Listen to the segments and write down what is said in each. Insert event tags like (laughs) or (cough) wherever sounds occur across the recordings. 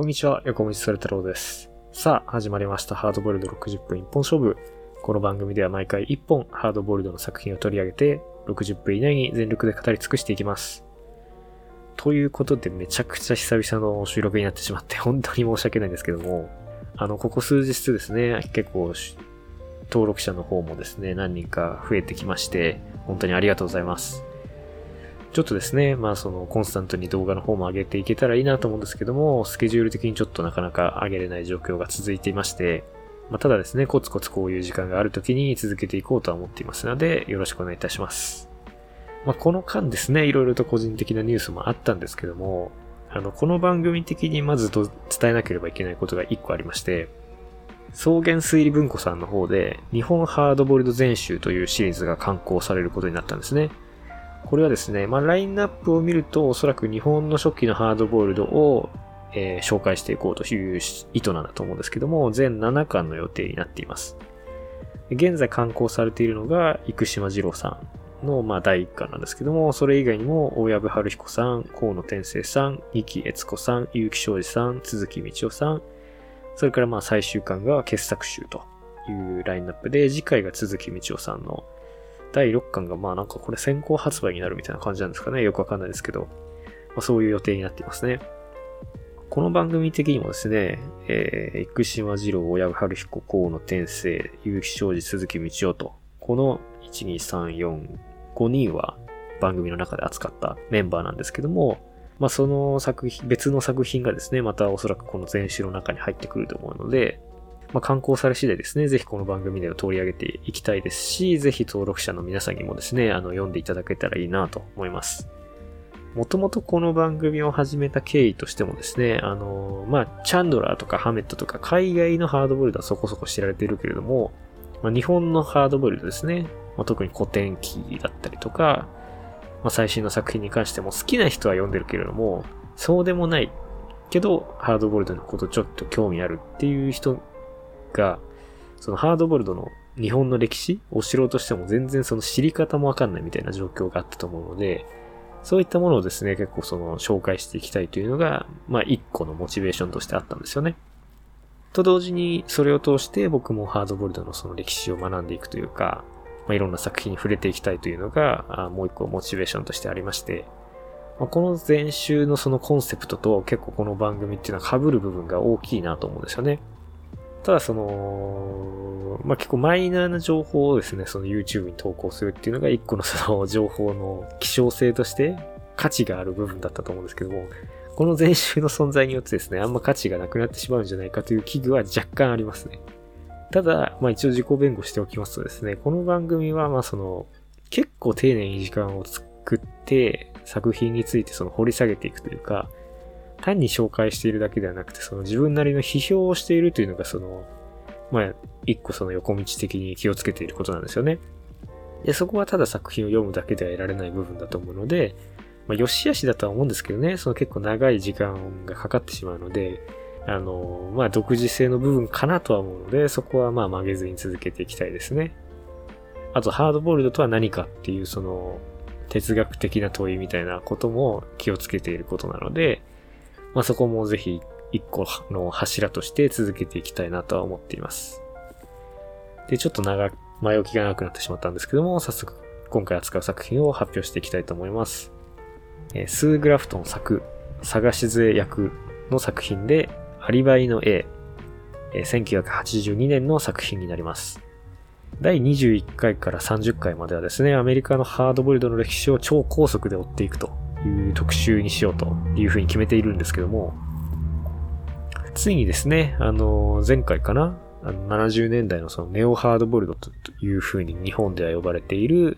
こんにちは、横道それ太郎です。さあ、始まりました。ハードボイルド60分一本勝負。この番組では毎回1本ハードボイルドの作品を取り上げて、60分以内に全力で語り尽くしていきます。ということで、めちゃくちゃ久々の収録になってしまって、本当に申し訳ないんですけども、あの、ここ数日ですね、結構、登録者の方もですね、何人か増えてきまして、本当にありがとうございます。ちょっとですね、まあそのコンスタントに動画の方も上げていけたらいいなと思うんですけども、スケジュール的にちょっとなかなか上げれない状況が続いていまして、まあただですね、コツコツこういう時間がある時に続けていこうとは思っていますので、よろしくお願いいたします。まあこの間ですね、いろいろと個人的なニュースもあったんですけども、あの、この番組的にまずと伝えなければいけないことが一個ありまして、草原推理文庫さんの方で、日本ハードボイルド全集というシリーズが刊行されることになったんですね。これはですね、まあ、ラインナップを見ると、おそらく日本の初期のハードボイルドを、えー紹介していこうという意図なんだと思うんですけども、全7巻の予定になっています。現在刊行されているのが、生島二郎さんの、まあ、第1巻なんですけども、それ以外にも、大藪春彦さん、河野天生さん、二木悦子さん、結城昌司さん、鈴木道夫さん、それからまあ最終巻が傑作集というラインナップで、次回が鈴木道夫さんの第6巻がまあなんかこれ先行発売になるみたいな感じなんですかね。よくわかんないですけど、まあ、そういう予定になっていますね。この番組的にもですね、えー、生島二郎、親春彦、河野天生、結城昌司、鈴木道夫と、この1、2、3、4、5人は番組の中で扱ったメンバーなんですけども、まあその作品、別の作品がですね、またおそらくこの全集の中に入ってくると思うので、まあ、刊行され次第ですね、ぜひこの番組では取り上げていきたいですし、ぜひ登録者の皆さんにもですね、あの、読んでいただけたらいいなと思います。もともとこの番組を始めた経緯としてもですね、あの、まあ、チャンドラーとかハメットとか海外のハードボイルドはそこそこ知られているけれども、まあ、日本のハードボイルドですね、まあ、特に古典機だったりとか、まあ、最新の作品に関しても好きな人は読んでるけれども、そうでもないけど、ハードボイルドのことちょっと興味あるっていう人が、そのハードボルドの日本の歴史を知ろうとしても全然その知り方もわかんないみたいな状況があったと思うので、そういったものをですね、結構その紹介していきたいというのが、まあ一個のモチベーションとしてあったんですよね。と同時に、それを通して僕もハードボルドのその歴史を学んでいくというか、まあ、いろんな作品に触れていきたいというのが、あもう一個モチベーションとしてありまして、まあ、この前週のそのコンセプトと結構この番組っていうのは被る部分が大きいなと思うんですよね。ただその、まあ、結構マイナーな情報をですね、その YouTube に投稿するっていうのが一個のその情報の希少性として価値がある部分だったと思うんですけども、この前週の存在によってですね、あんま価値がなくなってしまうんじゃないかという危惧は若干ありますね。ただ、まあ一応自己弁護しておきますとですね、この番組はまあその、結構丁寧に時間を作って作品についてその掘り下げていくというか、単に紹介しているだけではなくて、その自分なりの批評をしているというのがその、まあ、一個その横道的に気をつけていることなんですよね。で、そこはただ作品を読むだけでは得られない部分だと思うので、まあ、良し悪しだとは思うんですけどね、その結構長い時間がかかってしまうので、あの、まあ、独自性の部分かなとは思うので、そこはまあ曲げずに続けていきたいですね。あと、ハードボイルドとは何かっていう、その、哲学的な問いみたいなことも気をつけていることなので、まあ、そこもぜひ一個の柱として続けていきたいなとは思っています。で、ちょっと長、前置きが長くなってしまったんですけども、早速今回扱う作品を発表していきたいと思います。えースーグラフトン作、探し杖役の作品で、アリバイの A、えー1982年の作品になります。第21回から30回まではですね、アメリカのハードボイルドの歴史を超高速で追っていくという特集にしようというふうに決めているんですけども、ついにですね、あの、前回かなあの70年代のそのネオハードボルドというふうに日本では呼ばれている、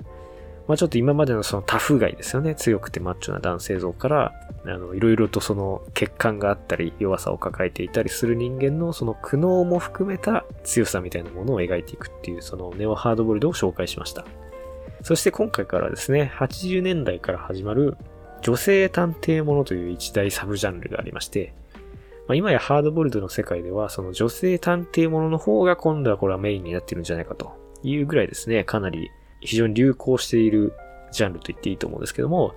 まあちょっと今までのそのタフガイですよね。強くてマッチョな男性像から、あの、いろいろとその欠陥があったり、弱さを抱えていたりする人間のその苦悩も含めた強さみたいなものを描いていくっていう、そのネオハードボルドを紹介しました。そして今回からですね、80年代から始まる女性探偵ものという一大サブジャンルがありまして、まあ、今やハードボルドの世界では、その女性探偵ものの方が今度はこれはメインになってるんじゃないかというぐらいですね、かなり非常に流行しているジャンルと言っていいと思うんですけども、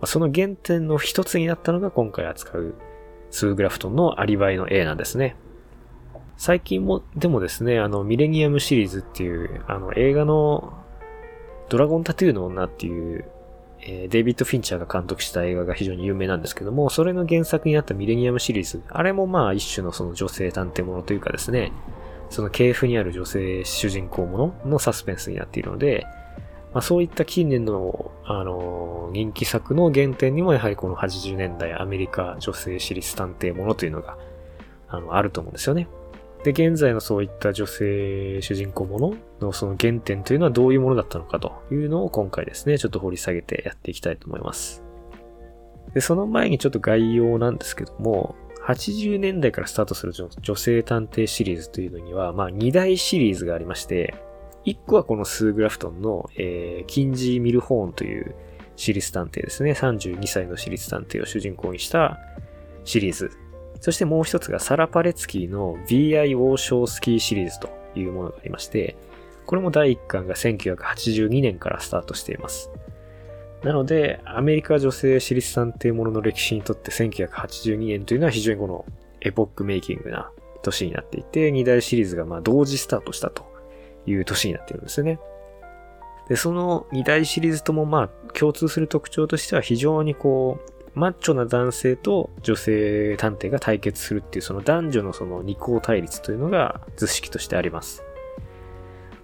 まその原点の一つになったのが今回扱うスー・グラフトンのアリバイの A なんですね。最近も、でもですね、あの、ミレニアムシリーズっていう、あの、映画の、ドラゴンタトゥーの女っていう、え、デイビッド・フィンチャーが監督した映画が非常に有名なんですけども、それの原作になったミレニアムシリーズ、あれもまあ一種のその女性探偵ものというかですね、その系譜にある女性主人公もののサスペンスになっているので、まあ、そういった近年の、あの、人気作の原点にもやはりこの80年代アメリカ女性私立探偵ものというのが、あの、あると思うんですよね。で、現在のそういった女性主人公もののその原点というのはどういうものだったのかというのを今回ですね、ちょっと掘り下げてやっていきたいと思います。で、その前にちょっと概要なんですけども、80年代からスタートする女性探偵シリーズというのには、まあ2大シリーズがありまして、1個はこのスー・グラフトンの、えー、キンジー・ミルホーンという私立探偵ですね。32歳の私立探偵を主人公にしたシリーズ。そしてもう一つがサラ・パレツキーの VI ウォーショースキーシリーズというものがありまして、これも第1巻が1982年からスタートしています。なので、アメリカ女性私立探偵ものの歴史にとって1982年というのは非常にこのエポックメイキングな年になっていて、2大シリーズがまあ同時スタートしたという年になっているんですよね。で、その2大シリーズともまあ共通する特徴としては非常にこう、マッチョな男性と女性探偵が対決するっていうその男女のその二項対立というのが図式としてあります。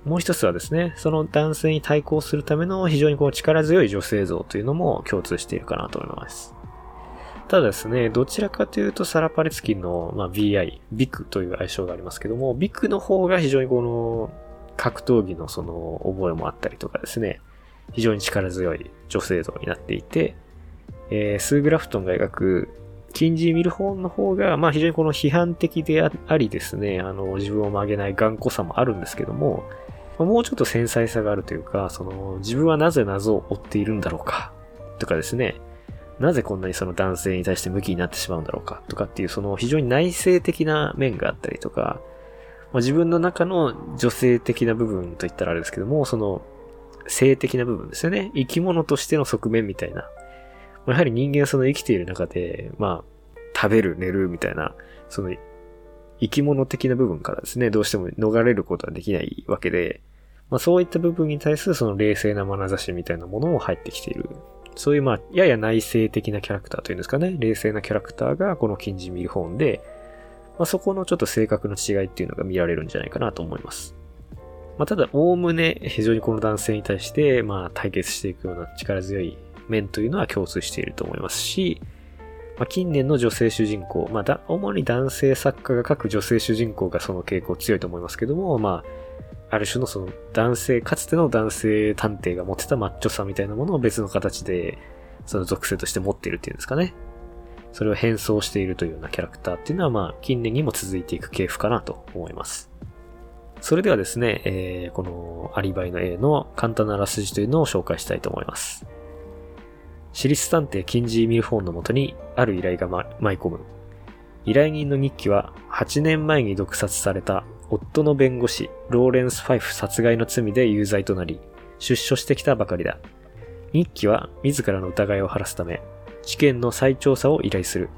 もう一つはですね、その男性に対抗するための非常にこう力強い女性像というのも共通しているかなと思います。ただですね、どちらかというとサラパレツキンの、まあ、VI、ビクという愛称がありますけども、ビクの方が非常にこの格闘技のその覚えもあったりとかですね、非常に力強い女性像になっていて、えー、スーグラフトンが描くキンジー・ミルホーンの方が、まあ非常にこの批判的でありですね、あの、自分を曲げない頑固さもあるんですけども、もうちょっと繊細さがあるというか、その、自分はなぜ謎を追っているんだろうか、とかですね、なぜこんなにその男性に対して向きになってしまうんだろうか、とかっていう、その非常に内省的な面があったりとか、まあ、自分の中の女性的な部分といったらあれですけども、その、性的な部分ですよね。生き物としての側面みたいな。やはり人間その生きている中で、まあ、食べる、寝るみたいな、その、生き物的な部分からですね、どうしても逃れることはできないわけで、まあそういった部分に対するその冷静な眼差しみたいなものも入ってきている。そういうまあ、やや内省的なキャラクターというんですかね、冷静なキャラクターがこの金ンミルホーンで、まあそこのちょっと性格の違いっていうのが見られるんじゃないかなと思います。まあただ、おおむね非常にこの男性に対して、まあ対決していくような力強い面というのは共通していると思いますし、まあ、近年の女性主人公、まあだ、主に男性作家が書く女性主人公がその傾向強いと思いますけども、まあ、ある種のその男性、かつての男性探偵が持ってたマッチョさみたいなものを別の形で、その属性として持っているっていうんですかね。それを変装しているというようなキャラクターっていうのは、まあ、近年にも続いていく系譜かなと思います。それではですね、えー、このアリバイの A の簡単なあらすじというのを紹介したいと思います。私立探偵キンジー・ミルフォーンのもとにある依頼が、舞い込む。依頼人の日記は8年前に毒殺された夫の弁護士、ローレンス・ファイフ殺害の罪で有罪となり、出所してきたばかりだ。日記は自らの疑いを晴らすため、事件の再調査を依頼する。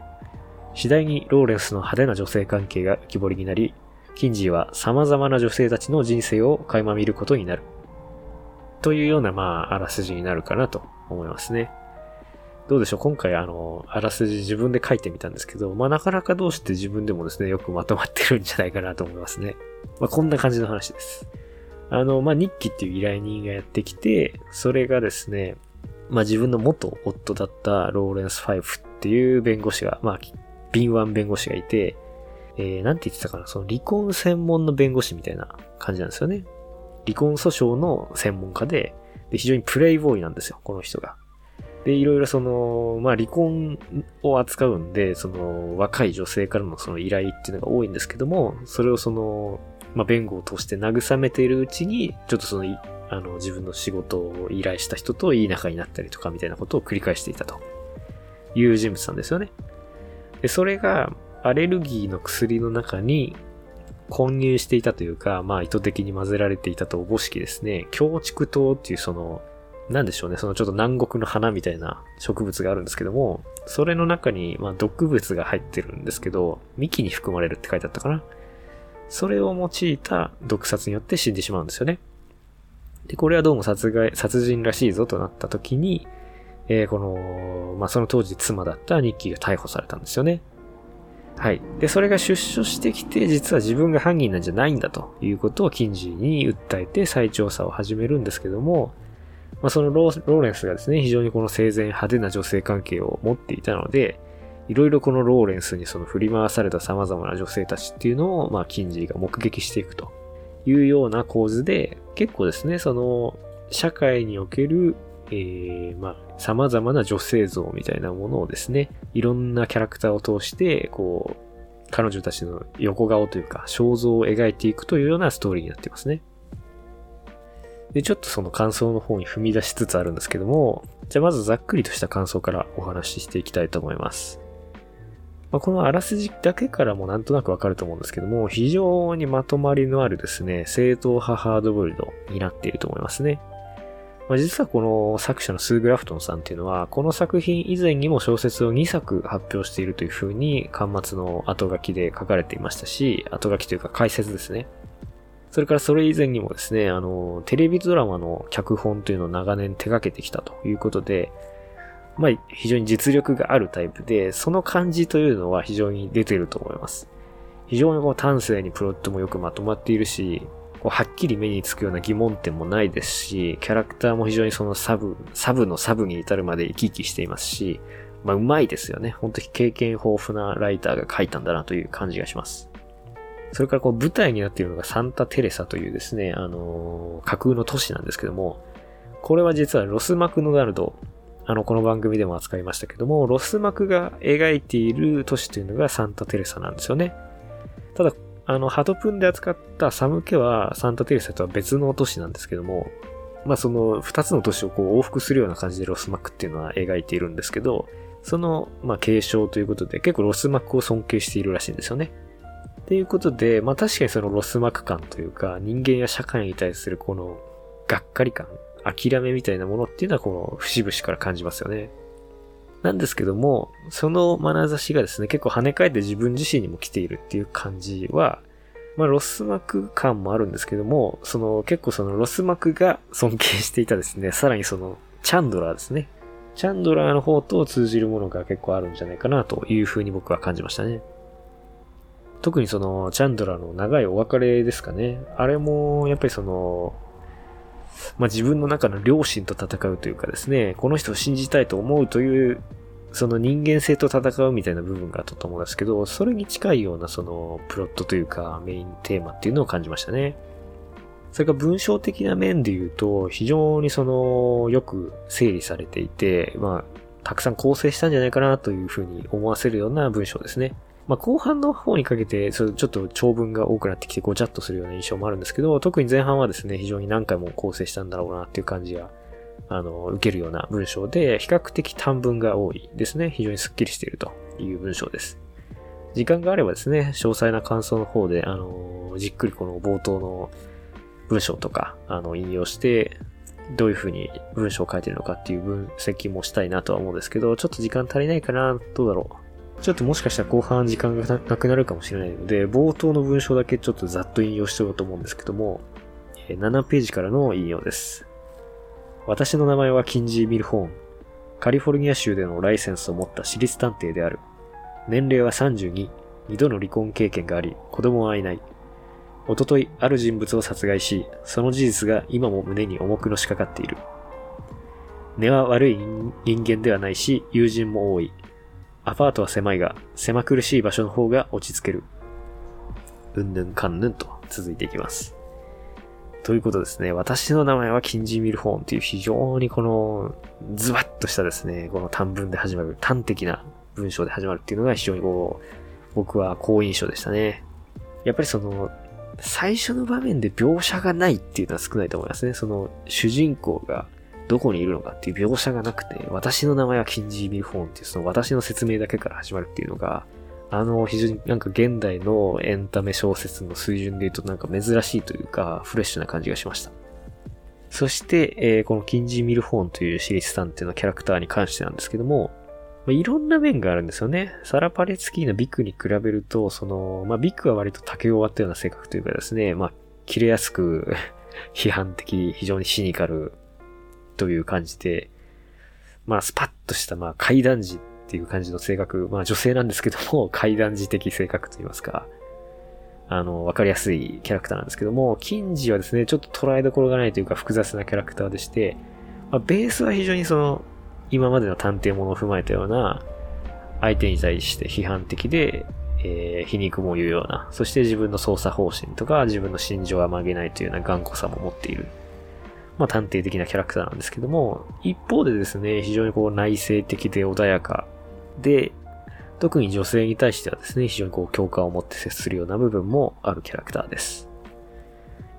次第にローレンスの派手な女性関係が浮き彫りになり、キンジーは様々な女性たちの人生を垣間見ることになる。というような、まあ、あらすじになるかなと思いますね。どうでしょう？今回あの、あらすじ自分で書いてみたんですけど、まあなかなかどうして自分でもですね、よくまとまってるんじゃないかなと思いますね。まあこんな感じの話です。あの、まあ日記っていう依頼人がやってきて、それがですね、まあ自分の元夫だったローレンス・ファイフっていう弁護士が、まあ敏腕弁護士がいて、えー、なんて言ってたかな、その離婚専門の弁護士みたいな感じなんですよね。離婚訴訟の専門家で、で非常にプレイボーイなんですよ、この人が。で、いろいろその、まあ離婚を扱うんで、その若い女性からのその依頼っていうのが多いんですけども、それをその、まあ弁護を通して慰めているうちに、ちょっとその、あの、自分の仕事を依頼した人といい仲になったりとかみたいなことを繰り返していたという人物なんですよね。で、それがアレルギーの薬の中に混入していたというか、まあ意図的に混ぜられていたとおぼしきですね、強竹糖っていうそのなんでしょうね、そのちょっと南国の花みたいな植物があるんですけども、それの中に、まあ、毒物が入ってるんですけど、幹に含まれるって書いてあったかな。それを用いた毒殺によって死んでしまうんですよね。で、これはどうも殺害、殺人らしいぞとなった時に、えー、この、まあ、その当時妻だったニッキーが逮捕されたんですよね。はい。で、それが出所してきて、実は自分が犯人なんじゃないんだということをキンジーに訴えて再調査を始めるんですけども、まあ、そのローレンスがですね、非常にこの生前派手な女性関係を持っていたので、いろいろこのローレンスにその振り回された様々な女性たちっていうのを、まあ、キンジーが目撃していくというような構図で、結構ですね、その、社会における、えー、まあ、様々な女性像みたいなものをですね、いろんなキャラクターを通して、こう、彼女たちの横顔というか、肖像を描いていくというようなストーリーになっていますね。で、ちょっとその感想の方に踏み出しつつあるんですけども、じゃあまずざっくりとした感想からお話ししていきたいと思います。まあ、このあらすじだけからもなんとなくわかると思うんですけども、非常にまとまりのあるですね、正統派ハードボイルドになっていると思いますね。まあ、実はこの作者のスーグラフトンさんっていうのは、この作品以前にも小説を2作発表しているという風に、端末の後書きで書かれていましたし、後書きというか解説ですね。それからそれ以前にもですね、あの、テレビドラマの脚本というのを長年手掛けてきたということで、まあ、非常に実力があるタイプで、その感じというのは非常に出てると思います。非常にこう端正にプロットもよくまとまっているし、こうはっきり目につくような疑問点もないですし、キャラクターも非常にそのサブ、サブのサブに至るまで生き生きしていますし、まあ、うまいですよね。本当に経験豊富なライターが書いたんだなという感じがします。それからこう舞台になっているのがサンタテレサというですね、あのー、架空の都市なんですけども、これは実はロス・マクドナルド、あの、この番組でも扱いましたけども、ロスマクが描いている都市というのがサンタテレサなんですよね。ただ、あの、ハトプンで扱った『さむけ』はサンタテレサとは別の都市なんですけども、まあその二つの都市をこう往復するような感じでロスマクっていうのは描いているんですけど、その、まあ継承ということで結構ロスマクを尊敬しているらしいんですよね。っていうことで、まあ確かにそのロスマク感というか、人間や社会に対するこの、がっかり感、諦めみたいなものっていうのはこの節々から感じますよね。なんですけども、その眼差しがですね、結構跳ね返って自分自身にも来ているっていう感じは、まあ、ロスマク感もあるんですけども、その、結構そのロスマクが尊敬していたですね、さらにその、チャンドラーですね。チャンドラーの方と通じるものが結構あるんじゃないかなというふうに僕は感じましたね。特にその、チャンドラーの長いお別れですかね。あれも、やっぱりその、まあ、自分の中の良心と戦うというかですね、この人を信じたいと思うという、その人間性と戦うみたいな部分があったと思うんですけど、それに近いようなそのプロットというかメインテーマっていうのを感じましたね。それから文章的な面で言うと、非常にその、よく整理されていて、まあ、たくさん構成したんじゃないかなというふうに思わせるような文章ですね。まあ、後半の方にかけて、そちょっと長文が多くなってきてごちゃっとするような印象もあるんですけど、特に前半はですね、非常に何回も構成したんだろうなっていう感じが、あの、受けるような文章で、比較的短文が多いですね。非常にスッキリしているという文章です。時間があればですね、詳細な感想の方で、あの、じっくりこの冒頭の文章とか、あの、引用して、どういう風に文章を書いてるのかっていう分析もしたいなとは思うんですけど、ちょっと時間足りないかな、どうだろう。ちょっともしかしたら後半時間がなくなるかもしれないので、冒頭の文章だけちょっとざっと引用しておこうと思うんですけども、7ページからの引用です。私の名前はキンジー・ミルホーン。カリフォルニア州でのライセンスを持った私立探偵である。年齢は32。2度の離婚経験があり、子供はいない。おととい、ある人物を殺害し、その事実が今も胸に重くのしかかっている。根は悪い人間ではないし、友人も多い。アパートは狭いが、狭苦しい場所の方が落ち着ける。うんぬんかんぬんと続いていきます。ということですね。私の名前はキンジ・ミルホーンっていう非常にこのズバッとしたですね、この短文で始まる、端的な文章で始まるっていうのが非常にこう、僕は好印象でしたね。やっぱりその、最初の場面で描写がないっていうのは少ないと思いますね。その主人公がどこにいるのかっていう描写がなくて、私の名前はキンジー・ミルフォーンっていうその私の説明だけから始まるっていうのが、あの、非常になんか現代のエンタメ小説の水準で言うとなんか珍しいというか、フレッシュな感じがしました。そして、えー、このキンジー・ミルフォーンというシリス探偵のキャラクターに関してなんですけども、まあ、いろんな面があるんですよね。サラ・パレツキーのビッグに比べると、その、まあ、ビッグは割と竹を割ったような性格というかですね、まあ、切れやすく (laughs) 批判的、非常にシニカルという感じで、まあ、スパッとした、まあ、階段時っていう感じの性格、まあ、女性なんですけども、階段時的性格といいますか、あの、わかりやすいキャラクターなんですけども、キンジはですね、ちょっと捉えどころがないというか複雑なキャラクターでして、まあ、ベースは非常にその、今までの探偵ものを踏まえたような、相手に対して批判的で、えー、皮肉も言うような、そして自分の操作方針とか自分の心情は曲げないというような頑固さも持っている。まあ探偵的なキャラクターなんですけども、一方でですね、非常にこう内省的で穏やかで、特に女性に対してはですね、非常にこう共感を持って接するような部分もあるキャラクターです。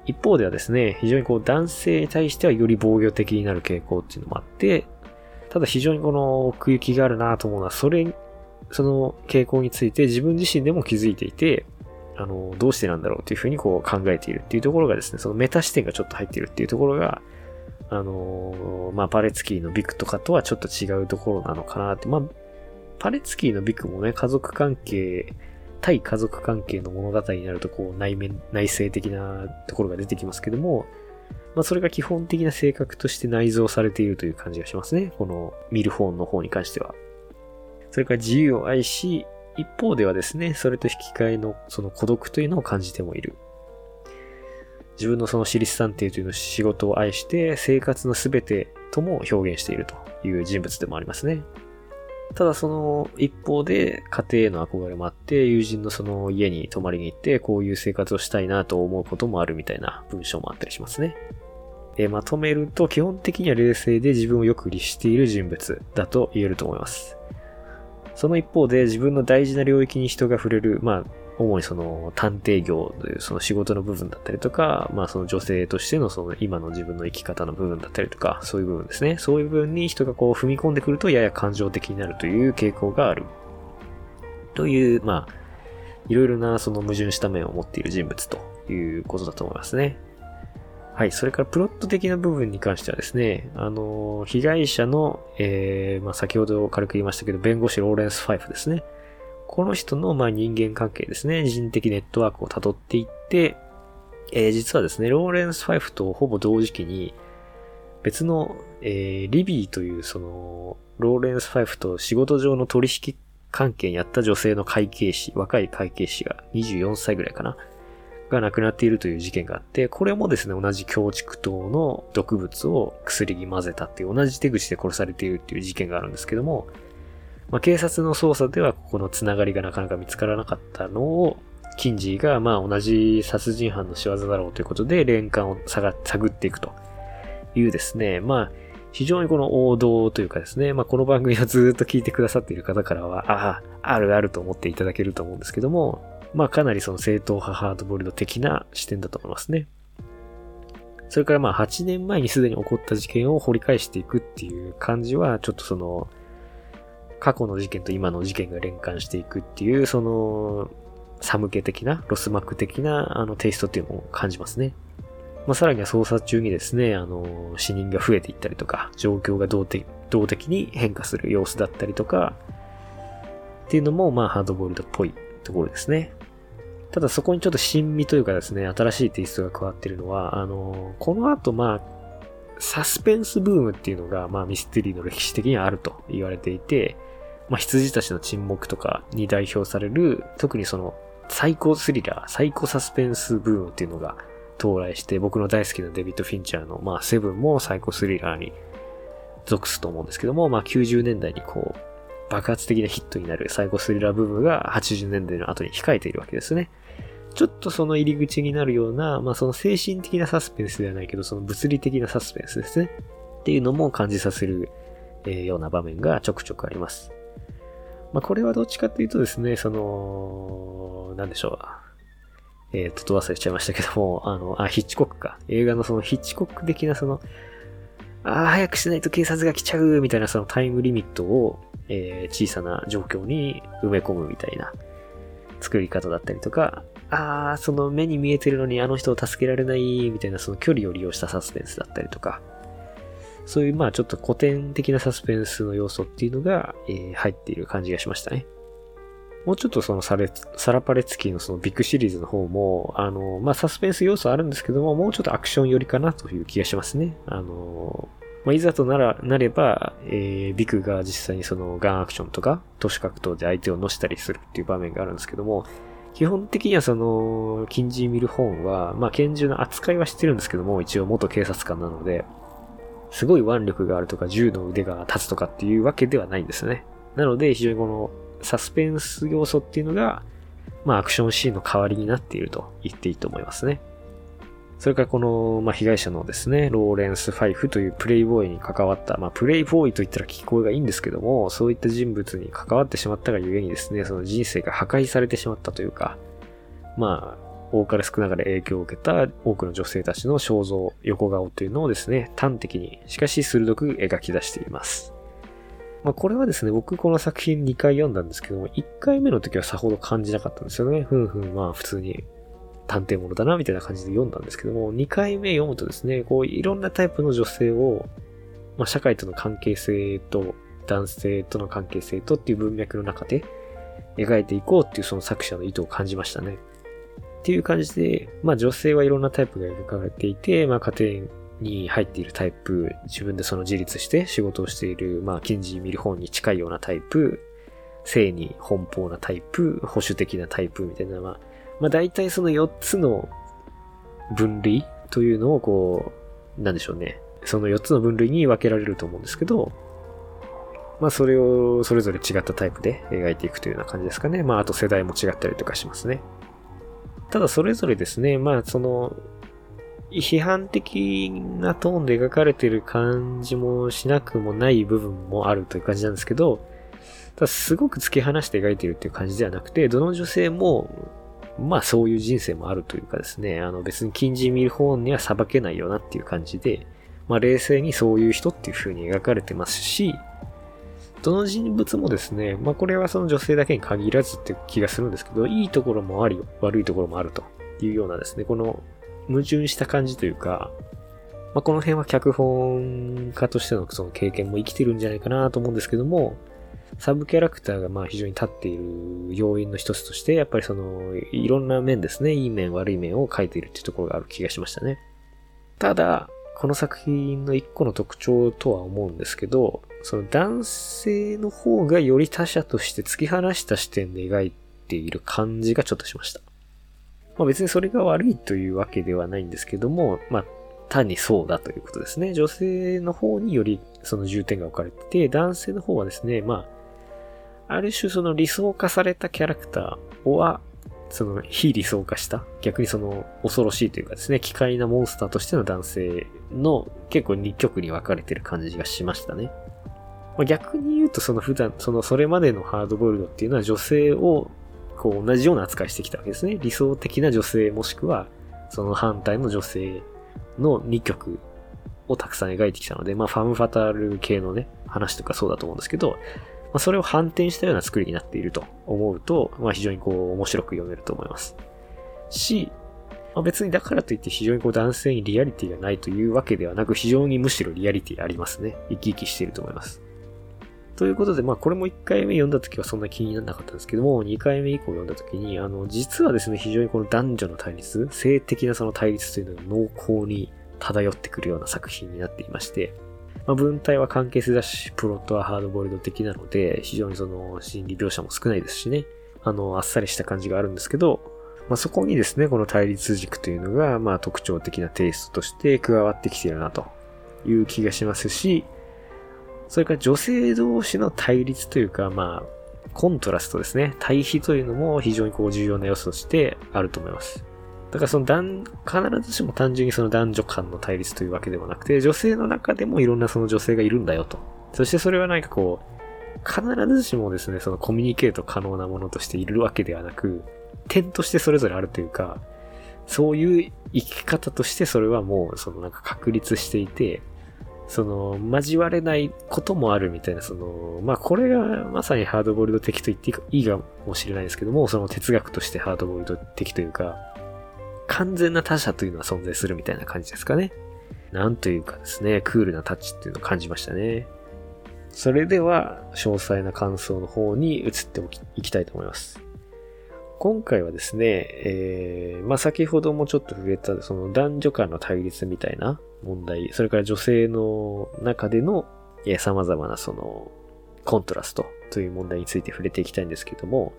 一方ではですね、非常にこう男性に対してはより防御的になる傾向っていうのもあって、ただ非常にこの奥行きがあるなと思うのは、それ、その傾向について自分自身でも気づいていて、あの、どうしてなんだろうというふうにこう考えているっていうところがですね、そのメタ視点がちょっと入っているっていうところが、あの、まあ、パレツキーのビクとかとはちょっと違うところなのかなって、まあ、パレツキーのビクもね、家族関係、対家族関係の物語になると、こう、内面、内省的なところが出てきますけども、まあ、それが基本的な性格として内蔵されているという感じがしますね。この見る本の方に関しては。それから自由を愛し、一方ではですね、それと引き換えのその孤独というのを感じてもいる。自分のその私立探偵というの仕事を愛して生活の全てとも表現しているという人物でもありますね。ただその一方で家庭への憧れもあって、友人のその家に泊まりに行ってこういう生活をしたいなと思うこともあるみたいな文章もあったりしますね。えまとめると基本的には冷静で自分をよく律している人物だと言えると思います。その一方で自分の大事な領域に人が触れる、まあ、主にその探偵業というその仕事の部分だったりとか、まあその女性としてのその今の自分の生き方の部分だったりとか、そういう部分ですね。そういう部分に人がこう踏み込んでくるとやや感情的になるという傾向がある。という、まあ、いろいろなその矛盾した面を持っている人物ということだと思いますね。はい。それからプロット的な部分に関してはですね、あの、被害者の、えー、まあ、先ほど軽く言いましたけど、弁護士ローレンス・ファイフですね。この人の、まあ、人間関係ですね、人的ネットワークを辿っていって、えー、実はですね、ローレンス・ファイフとほぼ同時期に、別の、えー、リビーという、その、ローレンス・ファイフと仕事上の取引関係にあった女性の会計士、若い会計士が24歳ぐらいかな。が亡くなっているという事件があって、これもですね、同じ強畜糖の毒物を薬に混ぜたっていう同じ手口で殺されているっていう事件があるんですけども、まあ、警察の捜査ではここのつながりがなかなか見つからなかったのを、キンジーがまあ同じ殺人犯の仕業だろうということで連関を探っていくというですね、まあ非常にこの王道というかですね、まあこの番組をずっと聞いてくださっている方からは、ああ、あるあると思っていただけると思うんですけども、まあかなりその正統派ハードボイルド的な視点だと思いますね。それからまあ8年前にすでに起こった事件を掘り返していくっていう感じは、ちょっとその、過去の事件と今の事件が連関していくっていう、その、寒気的な、ロスマック的な、あの、テイストっていうのを感じますね。まあ、さらには捜査中にですね、あの、死人が増えていったりとか、状況が動的動的に変化する様子だったりとか、っていうのも、まあ、ハードボールドっぽいところですね。ただそこにちょっと新味というかですね、新しいテイストが加わっているのは、あの、この後まあ、サスペンスブームっていうのが、まあミステリーの歴史的にはあると言われていて、まあ羊たちの沈黙とかに代表される、特にその、サイコスリラー、サイコサスペンスブームっていうのが到来して、僕の大好きなデビッド・フィンチャーの、まあセブンもサイコスリラーに属すと思うんですけども、まあ90年代にこう、爆発的なヒットになるサイコスリラーブームが80年代の後に控えているわけですね。ちょっとその入り口になるような、まあその精神的なサスペンスではないけど、その物理的なサスペンスですね。っていうのも感じさせる、えー、ような場面がちょくちょくあります。まあこれはどっちかっていうとですね、その、なんでしょう。えー、と、と忘れちゃいましたけども、あの、あ、ヒッチコックか。映画のそのヒッチコック的なその、ああ、早くしないと警察が来ちゃうみたいなそのタイムリミットを、えー、小さな状況に埋め込むみたいな作り方だったりとか、ああ、その目に見えてるのにあの人を助けられないみたいなその距離を利用したサスペンスだったりとか、そういうまあちょっと古典的なサスペンスの要素っていうのが、えー、入っている感じがしましたね。もうちょっとそのサレサラパレツキーのそのビッグシリーズの方も、あの、まあ、サスペンス要素あるんですけども、もうちょっとアクション寄りかなという気がしますね。あの、まあ、いざとなら、なれば、えー、ビクが実際にそのガンアクションとか、都市格闘で相手を乗したりするっていう場面があるんですけども、基本的にはその、金字見る本は、まあ、拳銃の扱いはしてるんですけども、一応元警察官なので、すごい腕力があるとか、銃の腕が立つとかっていうわけではないんですね。なので、非常にこの、サスペンス要素っていうのが、まあ、アクションシーンの代わりになっていると言っていいと思いますね。それからこの、まあ、被害者のですね、ローレンス・ファイフというプレイボーイに関わった、まあ、プレイボーイと言ったら聞こえがいいんですけども、そういった人物に関わってしまったがゆえにですね、その人生が破壊されてしまったというか、まあ、多かれ少なかれ影響を受けた多くの女性たちの肖像、横顔というのをですね、端的に、しかし鋭く描き出しています。まあ、これはですね、僕この作品2回読んだんですけども、1回目の時はさほど感じなかったんですよね。ふんふん、まあ普通に探偵物だな、みたいな感じで読んだんですけども、2回目読むとですね、こういろんなタイプの女性を、まあ、社会との関係性と、男性との関係性とっていう文脈の中で描いていこうっていうその作者の意図を感じましたね。っていう感じで、まあ女性はいろんなタイプが描かれていて、まあ家庭に入っているタイプ、自分でその自立して仕事をしている、まあ近似見る本に近いようなタイプ、性に奔放なタイプ、保守的なタイプみたいな、まあまあ大体その4つの分類というのをこう、なんでしょうね。その4つの分類に分けられると思うんですけど、まあそれをそれぞれ違ったタイプで描いていくというような感じですかね。まああと世代も違ったりとかしますね。ただそれぞれですね、まあその、批判的なトーンで描かれてる感じもしなくもない部分もあるという感じなんですけど、ただすごく突き放して描いてるっていう感じではなくて、どの女性もまあそういう人生もあるというかですね、あの別に近似見る方には裁けないよなっていう感じで、まあ冷静にそういう人っていう風に描かれてますし、どの人物もですね、まあこれはその女性だけに限らずっていう気がするんですけど、いいところもあり、悪いところもあるというようなですね、この矛盾した感じというか、まあこの辺は脚本家としてのその経験も生きてるんじゃないかなと思うんですけども、サブキャラクターがまあ非常に立っている要因の一つとして、やっぱりその、いろんな面ですね、いい面悪い面を描いているっていうところがある気がしましたね。ただ、この作品の一個の特徴とは思うんですけど、その男性の方がより他者として突き放した視点で描いている感じがちょっとしました。まあ別にそれが悪いというわけではないんですけども、まあ単にそうだということですね。女性の方によりその重点が置かれてて、男性の方はですね、まあある種その理想化されたキャラクターは、その非理想化した、逆にその恐ろしいというかですね、奇怪なモンスターとしての男性の結構二極に分かれてる感じがしましたね。まあ、逆に言うとその普段、そのそれまでのハードボイルドっていうのは女性をこう同じような扱いしてきたわけですね。理想的な女性もしくはその反対の女性の二極をたくさん描いてきたので、まあファムファタル系のね、話とかそうだと思うんですけど、まあ、それを反転したような作りになっていると思うと、まあ、非常にこう面白く読めると思います。し、まあ、別にだからといって非常にこう男性にリアリティがないというわけではなく、非常にむしろリアリティありますね。生き生きしていると思います。ということで、まあこれも1回目読んだ時はそんな気にならなかったんですけども、2回目以降読んだ時に、あの、実はですね、非常にこの男女の対立、性的なその対立というのが濃厚に漂ってくるような作品になっていまして、まあ、文体は関係性だし、プロットはハードボイルド的なので、非常にその心理描写も少ないですしね、あの、あっさりした感じがあるんですけど、まあ、そこにですね、この対立軸というのが、まあ、特徴的なテイストとして加わってきているなという気がしますし、それから女性同士の対立というか、まあ、コントラストですね。対比というのも非常にこう重要な要素としてあると思います。だからその男、必ずしも単純にその男女間の対立というわけではなくて、女性の中でもいろんなその女性がいるんだよと。そしてそれは何かこう、必ずしもですね、そのコミュニケート可能なものとしているわけではなく、点としてそれぞれあるというか、そういう生き方としてそれはもう、そのなんか確立していて、その、交われないこともあるみたいな、その、まあ、これがまさにハードボイルド的と言っていいかもしれないですけども、その哲学としてハードボイルド的というか、完全な他者というのは存在するみたいな感じですかね。なんというかですね、クールなタッチっていうのを感じましたね。それでは、詳細な感想の方に移っていきたいと思います。今回はですね、えー、まあ、先ほどもちょっと触れた、その男女間の対立みたいな問題、それから女性の中での、え、様々なその、コントラストという問題について触れていきたいんですけども、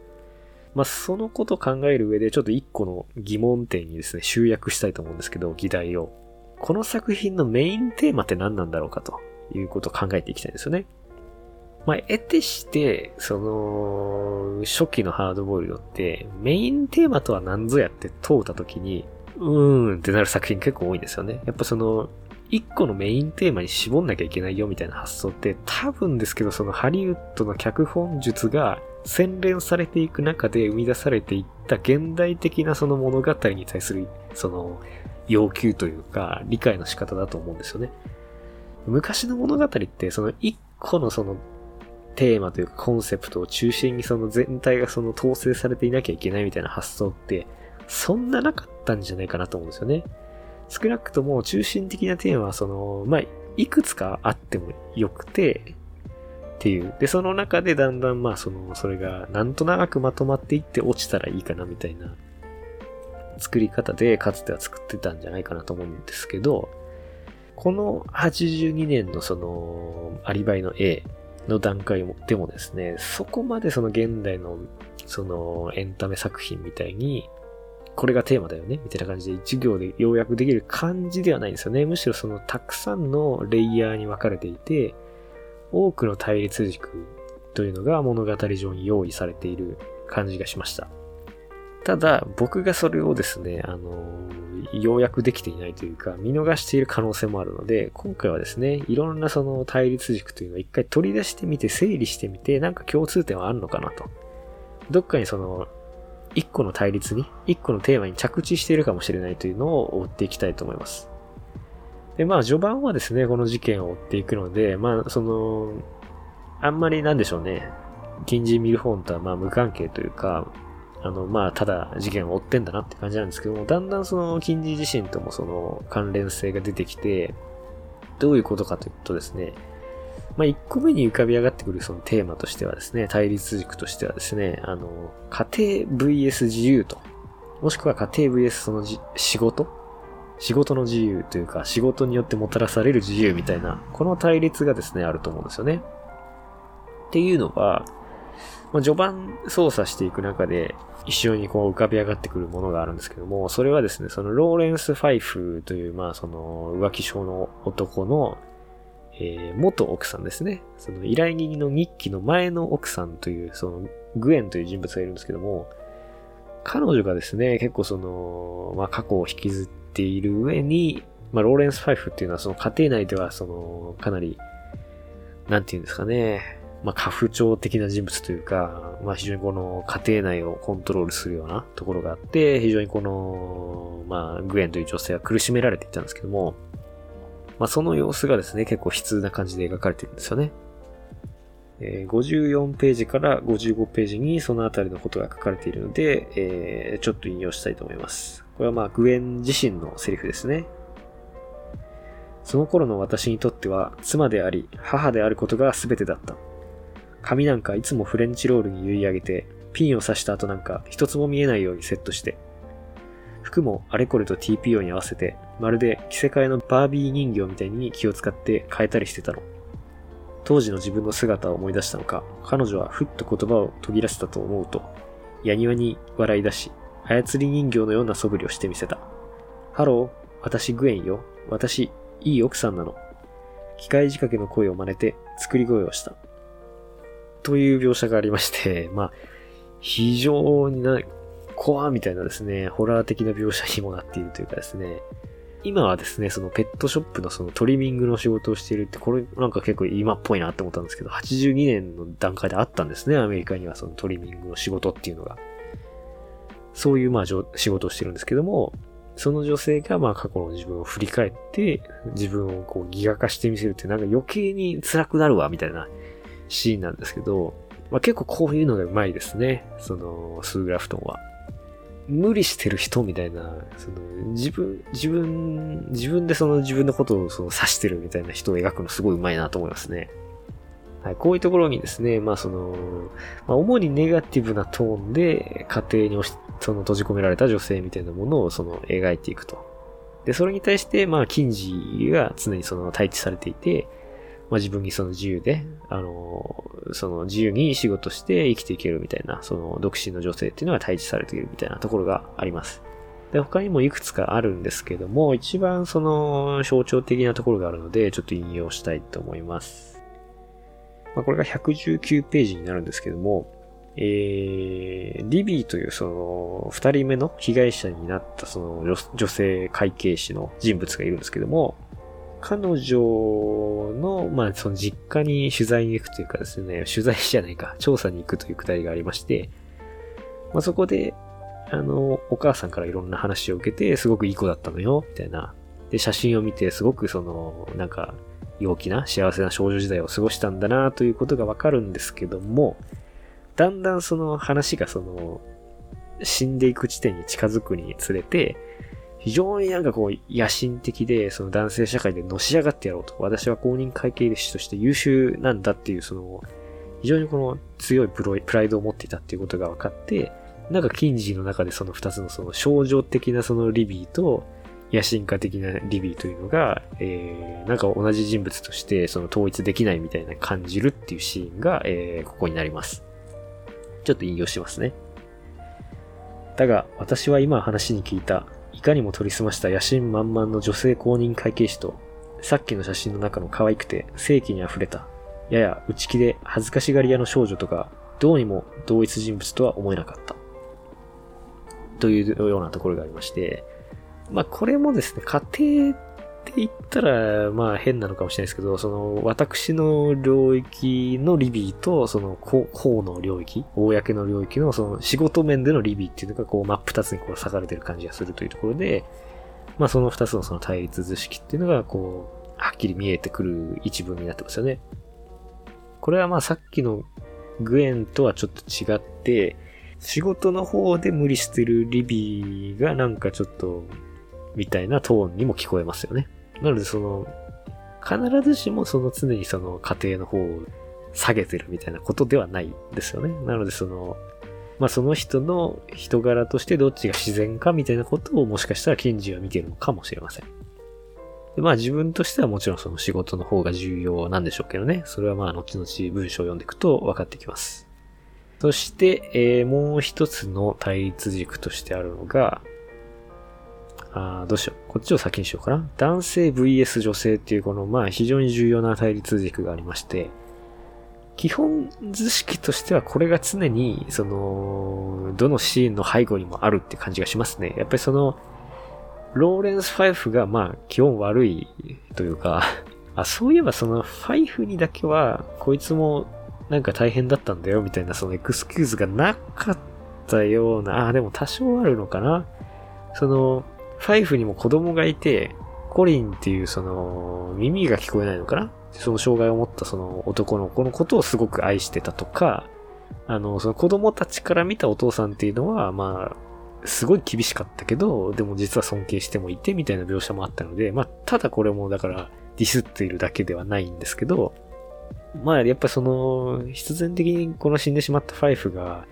まあ、そのこと考える上で、ちょっと一個の疑問点にですね、集約したいと思うんですけど、議題を。この作品のメインテーマって何なんだろうかということを考えていきたいんですよね。まあ、得てして、その、初期のハードボイルドって、メインテーマとは何ぞやって問うたときに、うーんってなる作品結構多いんですよね。やっぱその、一個のメインテーマに絞んなきゃいけないよみたいな発想って多分ですけどそのハリウッドの脚本術が洗練されていく中で生み出されていった現代的なその物語に対するその要求というか理解の仕方だと思うんですよね。昔の物語ってその一個のそのテーマというかコンセプトを中心にその全体がその統制されていなきゃいけないみたいな発想って、そんななかったんじゃないかなと思うんですよね。少なくとも中心的なテーマはその、まあ、いくつかあってもよくて、っていう。で、その中でだんだんまあその、それがなんとなくまとまっていって落ちたらいいかなみたいな作り方でかつては作ってたんじゃないかなと思うんですけど、この82年のその、アリバイの A の段階でもですね、そこまでその現代のそのエンタメ作品みたいに、これがテーマだよねみたいな感じで一行で要約できる感じではないんですよね。むしろそのたくさんのレイヤーに分かれていて、多くの対立軸というのが物語上に用意されている感じがしました。ただ、僕がそれをですね、あの、要約できていないというか、見逃している可能性もあるので、今回はですね、いろんなその対立軸というのを一回取り出してみて、整理してみて、なんか共通点はあるのかなと。どっかにその、一個の対立に、一個のテーマに着地しているかもしれないというのを追っていきたいと思います。で、まあ、序盤はですね、この事件を追っていくので、まあ、その、あんまりなんでしょうね、近似ミルフォンとはまあ無関係というか、あの、まあ、ただ事件を追ってんだなって感じなんですけども、だんだんその、近似自身ともその関連性が出てきて、どういうことかというとですね、まあ、1個目に浮かび上がってくるそのテーマとしてはですね、対立軸としてはですね、あの、家庭 VS 自由と、もしくは家庭 VS その仕事仕事の自由というか、仕事によってもたらされる自由みたいな、この対立がですね、あると思うんですよね。っていうのは、まあ、序盤操作していく中で、一緒にこう浮かび上がってくるものがあるんですけども、それはですね、そのローレンス・ファイフという、まあその浮気症の男の、えー、元奥さんですね。その依頼人の日記の前の奥さんという、そのグエンという人物がいるんですけども、彼女がですね、結構その、まあ過去を引きずってている上に、まあローレンス・ファイフっていうのはその家庭内ではその、かなり、なんていうんですかね、まあ、家父長的な人物というか、まあ、非常にこの家庭内をコントロールするようなところがあって、非常にこの、まあ、グエンという女性は苦しめられていたんですけども、まあ、その様子がですね、結構悲痛な感じで描かれているんですよね。えー、54ページから55ページにそのあたりのことが書かれているので、えー、ちょっと引用したいと思います。これはまあ、グエン自身のセリフですね。その頃の私にとっては、妻であり、母であることが全てだった。髪なんかいつもフレンチロールに結い上げて、ピンを刺した後なんか一つも見えないようにセットして、服もあれこれと TPO に合わせて、まるで着せ替えのバービー人形みたいに気を使って変えたりしてたの。当時の自分の姿を思い出したのか、彼女はふっと言葉を途切らせたと思うと、やにわに笑い出し、操り人形のような素振りをしてみせた。ハロー、私グエンよ。私、いい奥さんなの。機械仕掛けの声を真似て作り声をした。という描写がありまして、(laughs) まあ、非常にな、怖みたいなですね、ホラー的な描写にもなっているというかですね、今はですね、そのペットショップのそのトリミングの仕事をしているって、これなんか結構今っぽいなって思ったんですけど、82年の段階であったんですね、アメリカにはそのトリミングの仕事っていうのが。そういうまあ仕事をしてるんですけども、その女性がまあ過去の自分を振り返って、自分をこうギガ化してみせるってなんか余計に辛くなるわ、みたいなシーンなんですけど、まあ、結構こういうのがうまいですね。その、スーグラフトンは。無理してる人みたいな、その自分、自分、自分でその自分のことをその指してるみたいな人を描くのすごい上手いなと思いますね。はい、こういうところにですね、まあその、まあ、主にネガティブなトーンで家庭に押しその閉じ込められた女性みたいなものをその描いていくと。で、それに対して、まあ、近似が常にその対峙されていて、まあ、自分にその自由で、あの、その自由に仕事して生きていけるみたいな、その独身の女性っていうのが対峙されているみたいなところがあります。で、他にもいくつかあるんですけども、一番その象徴的なところがあるので、ちょっと引用したいと思います。まあ、これが119ページになるんですけども、えー、リビーというその、二人目の被害者になったその女性会計士の人物がいるんですけども、彼女の、まあ、その実家に取材に行くというかですね、取材じゃないか、調査に行くというくだりがありまして、まあ、そこで、あの、お母さんからいろんな話を受けて、すごくいい子だったのよ、みたいな。で、写真を見て、すごくその、なんか、陽気な幸せな少女時代を過ごしたんだな、ということがわかるんですけども、だんだんその話がその、死んでいく地点に近づくにつれて、非常になんかこう、野心的で、その男性社会でのし上がってやろうと。私は公認会計士として優秀なんだっていう、その、非常にこの強いプライドを持っていたっていうことが分かって、なんか近似の中でその二つのその症状的なそのリビーと、野心家的なリビーというのが、えー、なんか同じ人物としてその統一できないみたいな感じるっていうシーンが、えー、ここになります。ちょっと引用しますね。だが、私は今話に聞いたいかにも取り澄ました野心満々の女性公認会計士と、さっきの写真の中の可愛くて正気に溢れた、やや内気で恥ずかしがり屋の少女とか、どうにも同一人物とは思えなかった。というようなところがありまして、まあこれもですね、家庭って言ったら、まあ変なのかもしれないですけど、その、私の領域のリビーと、その、公の領域、公の領域の、その、仕事面でのリビーっていうのが、こう、真っ二つにこう、裂かれてる感じがするというところで、まあその二つのその対立図式っていうのが、こう、はっきり見えてくる一文になってますよね。これはまあさっきのグエンとはちょっと違って、仕事の方で無理してるリビーがなんかちょっと、みたいなトーンにも聞こえますよね。なのでその、必ずしもその常にその家庭の方を下げてるみたいなことではないですよね。なのでその、まあその人の人柄としてどっちが自然かみたいなことをもしかしたら検事は見てるのかもしれません。でまあ自分としてはもちろんその仕事の方が重要なんでしょうけどね。それはまあ後々文章を読んでいくと分かってきます。そして、えー、もう一つの対立軸としてあるのが、あどうしよう。こっちを先にしようかな。男性 VS 女性っていうこの、まあ非常に重要な対立軸がありまして、基本図式としてはこれが常に、その、どのシーンの背後にもあるって感じがしますね。やっぱりその、ローレンス・ファイフがまあ基本悪いというか、あ、そういえばそのファイフにだけは、こいつもなんか大変だったんだよみたいなそのエクスキューズがなかったような、あ、でも多少あるのかな。その、ファイフにも子供がいて、コリンっていうその耳が聞こえないのかな？その障害を持ったその男の子のことをすごく愛してたとか、あの、その子供たちから見たお父さんっていうのは、まあ、すごい厳しかったけど、でも実は尊敬してもいてみたいな描写もあったので、まあ、ただこれもだからディスっているだけではないんですけど、まあ、やっぱその、必然的にこの死んでしまったファイフが、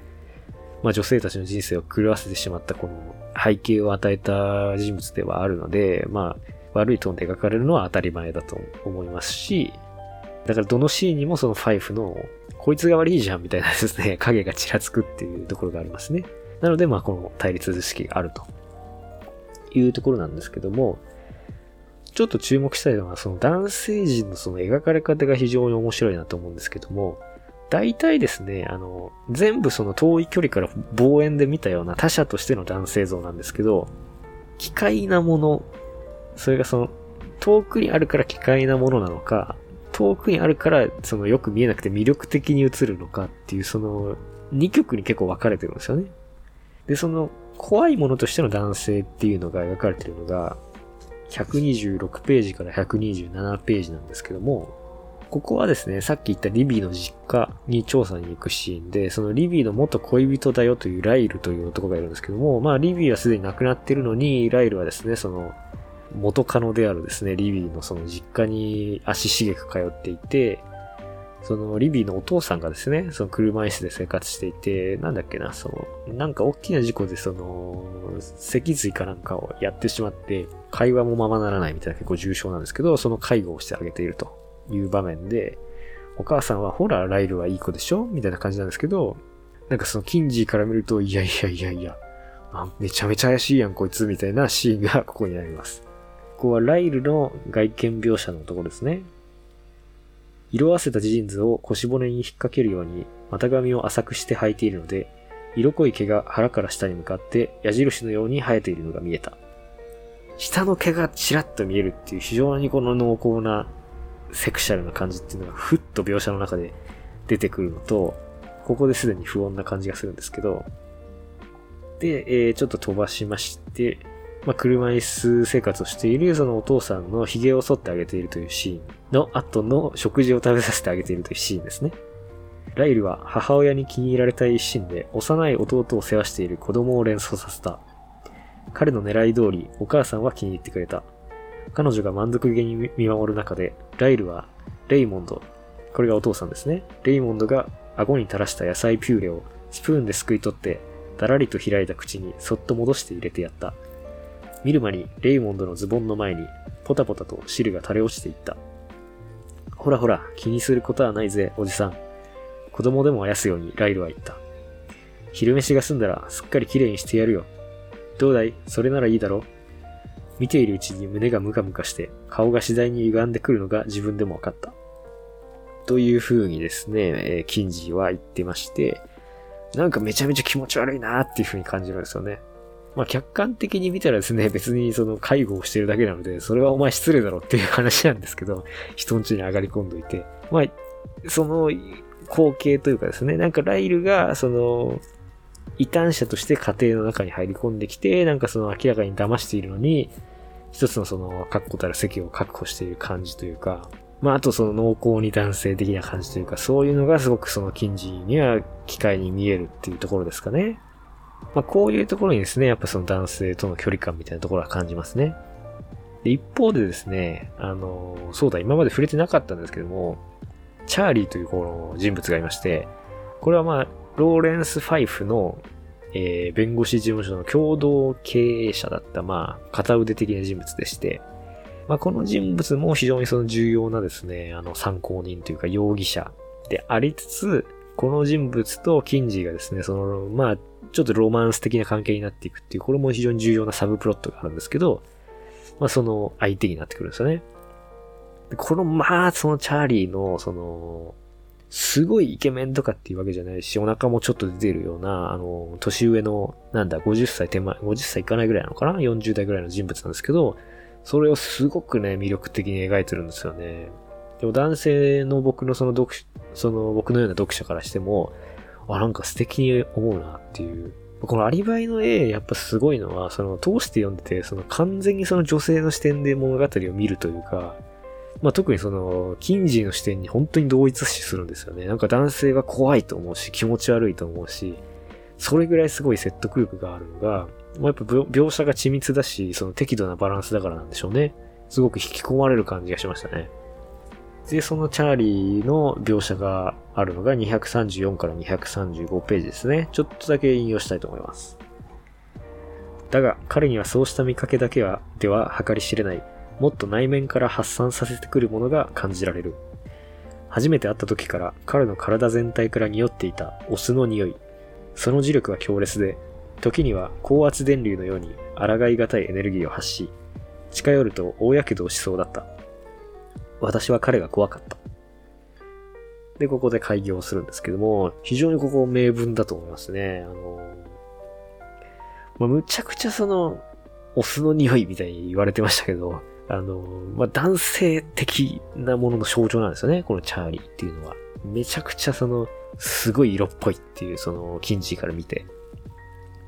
まあ女性たちの人生を狂わせてしまったこの背景を与えた人物ではあるので、まあ悪いトーンで描かれるのは当たり前だと思いますし、だからどのシーンにもそのファイフの、こいつが悪いじゃんみたいなですね、(laughs) 影がちらつくっていうところがありますね。なのでまあこの対立図式があるというところなんですけども、ちょっと注目したいのは、その男性陣のその描かれ方が非常に面白いなと思うんですけども、大体ですね、あの、全部その遠い距離から望遠で見たような他者としての男性像なんですけど、奇怪なもの、それがその、遠くにあるから奇怪なものなのか、遠くにあるからそのよく見えなくて魅力的に映るのかっていうその、二極に結構分かれてるんですよね。で、その、怖いものとしての男性っていうのが描かれてるのが、126ページから127ページなんですけども、ここはですね、さっき言ったリビーの実家に調査に行くシーンで、そのリビーの元恋人だよというライルという男がいるんですけども、まあリビーはすでに亡くなってるのに、ライルはですね、その元カノであるですね、リビーのその実家に足しげく通っていて、そのリビーのお父さんがですね、その車椅子で生活していて、なんだっけな、その、なんか大きな事故でその、脊髄かなんかをやってしまって、会話もままならないみたいな結構重症なんですけど、その介護をしてあげていると。いう場面で、お母さんはほら、ライルはいい子でしょ？みたいな感じなんですけど、なんかそのキンジーから見ると、いやいやいやいや、めちゃめちゃ怪しいやんこいつみたいなシーンがここにあります。ここはライルの外見描写のところですね。色あせたジーンズを腰骨に引っ掛けるように股上を浅くして履いているので、色濃い毛が腹から下に向かって矢印のように生えているのが見えた。下の毛がちらっと見えるっていう非常にこの濃厚なセクシャルな感じっていうのがふっと描写の中で出てくるのと、ここですでに不穏な感じがするんですけど、で、えー、ちょっと飛ばしまして、まあ、車椅子生活をしているそのお父さんの髭を剃ってあげているというシーンの後の食事を食べさせてあげているというシーンですね。ライルは母親に気に入られたい一心で幼い弟を世話している子供を連想させた。彼の狙い通りお母さんは気に入ってくれた。彼女が満足げに見守る中で、ライルはレイモンド、これがお父さんですね。レイモンドが顎に垂らした野菜ピューレをスプーンですくい取って、だらりと開いた口にそっと戻して入れてやった。見る間にレイモンドのズボンの前にポタポタと汁が垂れ落ちていった。ほらほら、気にすることはないぜ、おじさん。子供でもあやすようにライルは言った。昼飯が済んだらすっかり綺麗にしてやるよ。どうだい？それならいいだろ見ているうちに胸がムカムカして顔が次第に歪んでくるのが自分でも分かった。という風にですね、えー、キンジーは言ってまして、なんかめちゃめちゃ気持ち悪いなーっていう風に感じるんですよね。まあ、客観的に見たらですね、別にその介護をしてるだけなので、それはお前失礼だろっていう話なんですけど、人ん家に上がり込んどいて。まあ、その光景というかですね、なんかライルが、その、異端者として家庭の中に入り込んできて、なんかその明らかに騙しているのに、一つのその確固たる席を確保している感じというか、まああとその濃厚に男性的な感じというか、そういうのがすごくその近似には機会に見えるっていうところですかね。まあこういうところにですね、やっぱその男性との距離感みたいなところは感じますね。で一方でですね、あの、そうだ、今まで触れてなかったんですけども、チャーリーというこの人物がいまして、これはまあ、ローレンス・ファイフの、えー、弁護士事務所の共同経営者だった、まあ、片腕的な人物でして、まあ、この人物も非常にその重要なですね、あの、参考人というか容疑者でありつつ、この人物とキンジーがですね、その、まあ、ちょっとロマンス的な関係になっていくっていう、これも非常に重要なサブプロットがあるんですけど、まあ、その相手になってくるんですよね。この、まあ、そのチャーリーの、その、すごいイケメンとかっていうわけじゃないし、お腹もちょっと出てるような、あの、年上の、なんだ、50歳手前、50歳いかないぐらいなのかな ?40 代ぐらいの人物なんですけど、それをすごくね、魅力的に描いてるんですよね。でも男性の僕のその読、その僕のような読者からしても、あ、なんか素敵に思うなっていう。このアリバイの絵、やっぱすごいのは、その通して読んでて、その完全にその女性の視点で物語を見るというか、まあ、特にその、キンジーの視点に本当に同一視するんですよね。なんか男性が怖いと思うし、気持ち悪いと思うし、それぐらいすごい説得力があるのが、まあ、やっぱ描写が緻密だし、その適度なバランスだからなんでしょうね。すごく引き込まれる感じがしましたね。で、そのチャーリーの描写があるのが234から235ページですね。ちょっとだけ引用したいと思います。だが、彼にはそうした見かけだけは、では計り知れないもっと内面から発散させてくるものが感じられる。初めて会った時から彼の体全体から匂っていたオスの匂い。その磁力は強烈で、時には高圧電流のように抗いがたいエネルギーを発し、近寄ると大やけどをしそうだった。私は彼が怖かった。で、ここで開業するんですけども、非常にここ名文だと思いますね。あの、まあ、むちゃくちゃその、オスの匂いみたいに言われてましたけど、あの、まあ、男性的なものの象徴なんですよね。このチャーリーっていうのは。めちゃくちゃその、すごい色っぽいっていう、その、キンジーから見て。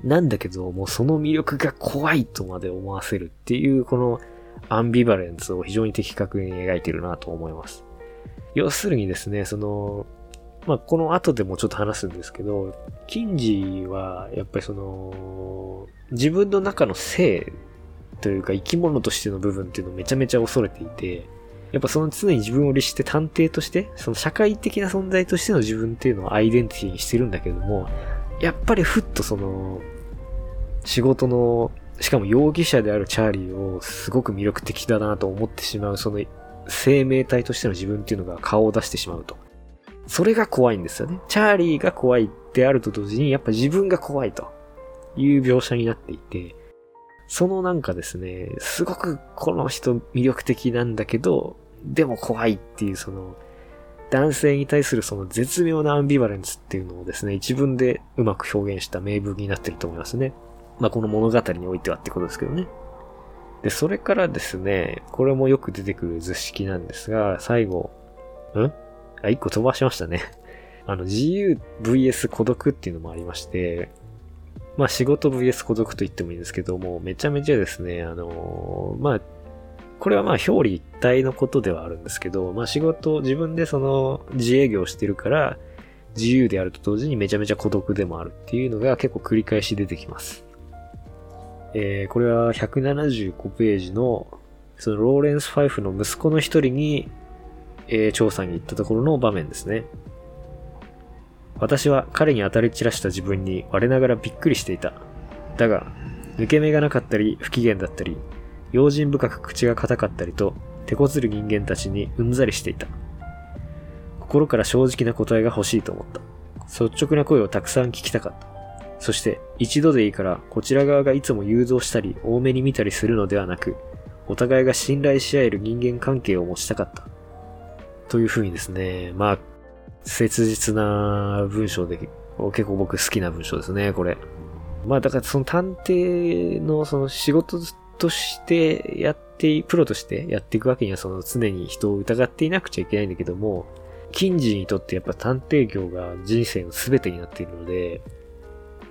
なんだけど、もうその魅力が怖いとまで思わせるっていう、このアンビバレンスを非常に的確に描いてるなと思います。要するにですね、その、まあ、この後でもちょっと話すんですけど、キンジは、やっぱりその、自分の中の性というか生き物としての部分っていうのをめちゃめちゃ恐れていて、やっぱその常に自分を律して探偵として、その社会的な存在としての自分っていうのをアイデンティティにしてるんだけれども、やっぱりふっとその、仕事の、しかも容疑者であるチャーリーをすごく魅力的だなと思ってしまう、その生命体としての自分っていうのが顔を出してしまうと。それが怖いんですよね。チャーリーが怖いであると同時に、やっぱ自分が怖いという描写になっていて、そのなんかですね、すごくこの人魅力的なんだけど、でも怖いっていうその、男性に対するその絶妙なアンビバレンスっていうのをですね、一文でうまく表現した名文になってると思いますね。まあこの物語においてはってことですけどね。で、それからですね、これもよく出てくる図式なんですが、最後、ん？あ、一個飛ばしましたね。あの、自由 VS 孤独っていうのもありまして、まあ仕事 VS 孤独と言ってもいいんですけども、めちゃめちゃですね、あのまあ、これはまあ表裏一体のことではあるんですけど、まあ仕事、自分でその自営業してるから、自由であると同時にめちゃめちゃ孤独でもあるっていうのが結構繰り返し出てきます。えー、これは175ページの、そのローレンス・ファイフの息子の一人に、えー、調査に行ったところの場面ですね。私は彼に当たり散らした自分に我ながらびっくりしていた。だが、抜け目がなかったり、不機嫌だったり、用心深く口が硬かったりと、手こずる人間たちにうんざりしていた。心から正直な答えが欲しいと思った。率直な声をたくさん聞きたかった。そして、一度でいいから、こちら側がいつも誘導したり、多めに見たりするのではなく、お互いが信頼し合える人間関係を持ちたかった。というふうにですね、まあ、切実な文章で、結構僕好きな文章ですね、これ。まあだからその探偵のその仕事としてやって、プロとしてやっていくわけにはその常に人を疑っていなくちゃいけないんだけども、近時にとってやっぱ探偵業が人生の全てになっているので、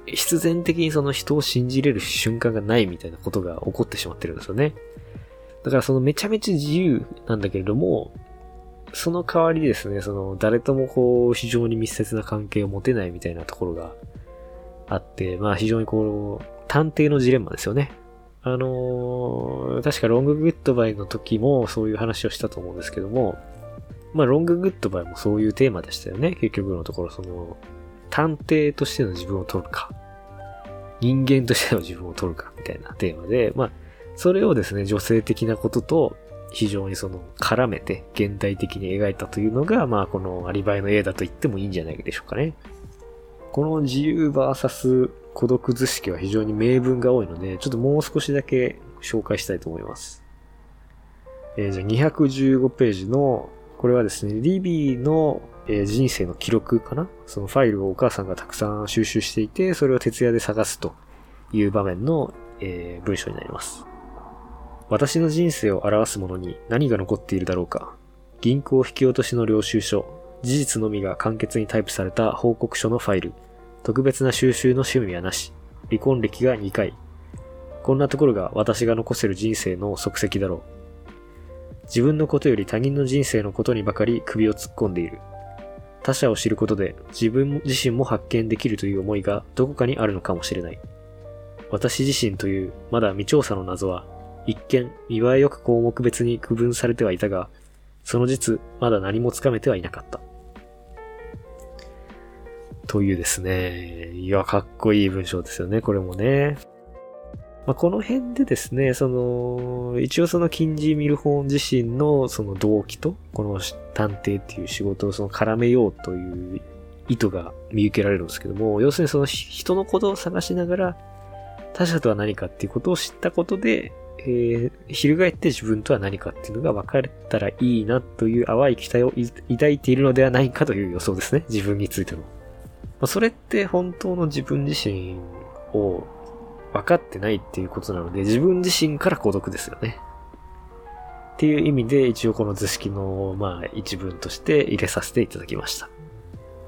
必然的にその人を信じれる瞬間がないみたいなことが起こってしまってるんですよね。だからそのめちゃめちゃ自由なんだけれども、その代わりですね、その、誰ともこう、非常に密接な関係を持てないみたいなところがあって、まあ非常にこう、探偵のジレンマですよね。あのー、確かロンググッドバイの時もそういう話をしたと思うんですけども、まあロンググッドバイもそういうテーマでしたよね。結局のところ、その、探偵としての自分を取るか、人間としての自分を取るか、みたいなテーマで、まあ、それをですね、女性的なことと、非常にその絡めて現代的に描いたというのが、まあこのアリバイの絵だと言ってもいいんじゃないでしょうかね。この自由 VS 孤独図式は非常に名文が多いので、ちょっともう少しだけ紹介したいと思います。えー、じゃあ215ページの、これはですね、リビーの、え、人生の記録かな？そのファイルをお母さんがたくさん収集していて、それを徹夜で探すという場面の、えー、文章になります。私の人生を表すものに何が残っているだろうか。銀行引き落としの領収書、事実のみが簡潔にタイプされた報告書のファイル、特別な収集の趣味はなし、離婚歴が2回。こんなところが私が残せる人生の足跡だろう。自分のことより他人の人生のことにばかり首を突っ込んでいる。他者を知ることで自分自身も発見できるという思いがどこかにあるのかもしれない。私自身というまだ未調査の謎は一見、見栄えよく項目別に区分されてはいたが、その実、まだ何もつかめてはいなかった。というですね。いや、かっこいい文章ですよね、これもね。まあ、この辺でですね、その、一応そのキンジー・ミルホーン自身のその動機と、この探偵っていう仕事をその絡めようという意図が見受けられるんですけども、要するにその人のことを探しながら、他者とは何かっていうことを知ったことで、えー、翻って自分とは何かっていうのが分かれたらいいなという淡い期待を抱いているのではないかという予想ですね。自分についての。まあ、それって本当の自分自身を分かってないっていうことなので、自分自身から孤独ですよね。っていう意味で一応この図式のまあ一文として入れさせていただきました。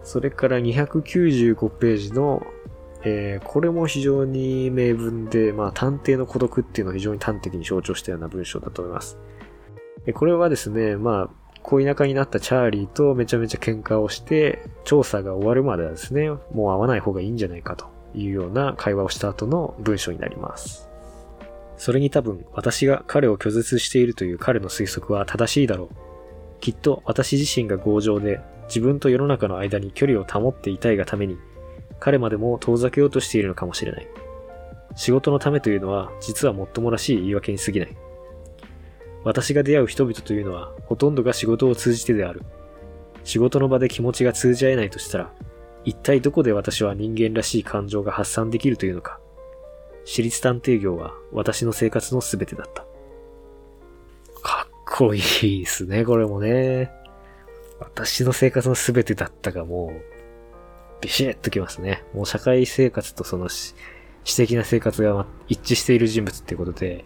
それから295ページのえー、これも非常に名文で、まあ、探偵の孤独っていうのを非常に端的に象徴したような文章だと思います。これはですね、まあ、恋仲になったチャーリーとめちゃめちゃ喧嘩をして、調査が終わるまではですね、もう会わない方がいいんじゃないかというような会話をした後の文章になります。それに多分私が彼を拒絶しているという彼の推測は正しいだろう。きっと私自身が強情で自分と世の中の間に距離を保っていたいがために彼までも遠ざけようとしているのかもしれない。仕事のためというのは実はもっともらしい言い訳に過ぎない。私が出会う人々というのはほとんどが仕事を通じてである。仕事の場で気持ちが通じ合えないとしたら、一体どこで私は人間らしい感情が発散できるというのか。私立探偵業は私の生活の全てだった。かっこいいですね、これもね。私の生活の全てだったがもう、ビシッときますね。もう社会生活とその私的な生活が一致している人物っていうことで、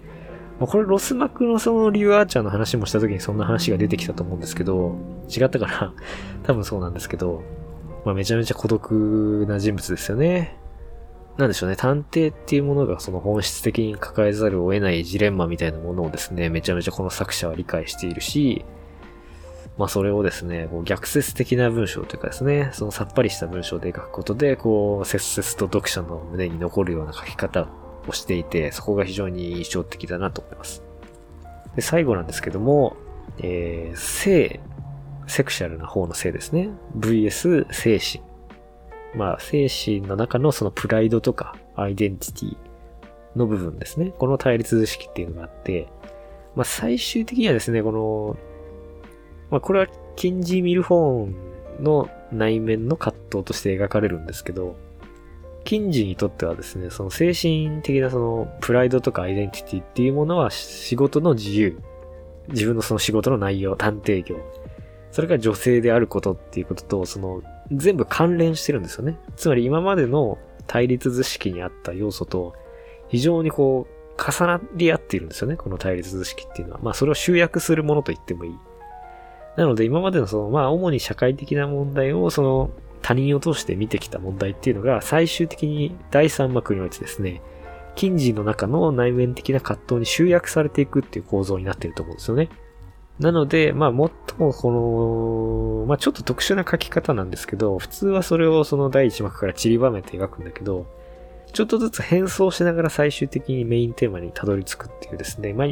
まあ、これロスマクのそのリュウアーチャーの話もした時にそんな話が出てきたと思うんですけど、違ったかな (laughs) 多分そうなんですけど、まあ、めちゃめちゃ孤独な人物ですよね。なんでしょうね。探偵っていうものがその本質的に抱えざるを得ないジレンマみたいなものをですね、めちゃめちゃこの作者は理解しているし、まあそれをですね、こう逆説的な文章というかですね、そのさっぱりした文章で書くことで、こう、切々と読者の胸に残るような書き方をしていて、そこが非常に印象的だなと思います。で、最後なんですけども、えー、性、セクシャルな方の性ですね。vs 精神。まあ、精神の中のそのプライドとかアイデンティティの部分ですね。この対立図式っていうのがあって、まあ最終的にはですね、この、まあこれはキンジ・ミルフォーンの内面の葛藤として描かれるんですけど、キンジにとってはですね、その精神的なそのプライドとかアイデンティティっていうものは仕事の自由。自分のその仕事の内容、探偵業。それが女性であることっていうことと、その全部関連してるんですよね。つまり今までの対立図式にあった要素と非常にこう重なり合っているんですよね。この対立図式っていうのは。まあそれを集約するものと言ってもいい。なので今までのそのまあ主に社会的な問題をその他人を通して見てきた問題っていうのが最終的に第三幕においてですね、近人の中の内面的な葛藤に集約されていくっていう構造になってると思うんですよね。なので、まあ、最もこの、まあ、ちょっと特殊な書き方なんですけど、普通はそれをその第一幕から散りばめて描くんだけど、ちょっとずつ変装しながら最終的にメインテーマにたどり着くっていうですね、まあ、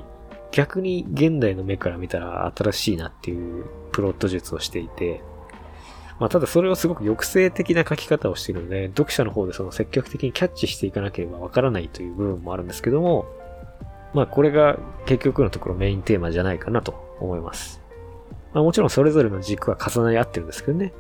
逆に現代の目から見たら新しいなっていうプロット術をしていて、まあ、ただそれをすごく抑制的な書き方をしているので、読者の方でその積極的にキャッチしていかなければわからないという部分もあるんですけども、まあこれが結局のところメインテーマじゃないかなと思います。まあもちろんそれぞれの軸は重なり合ってるんですけどね。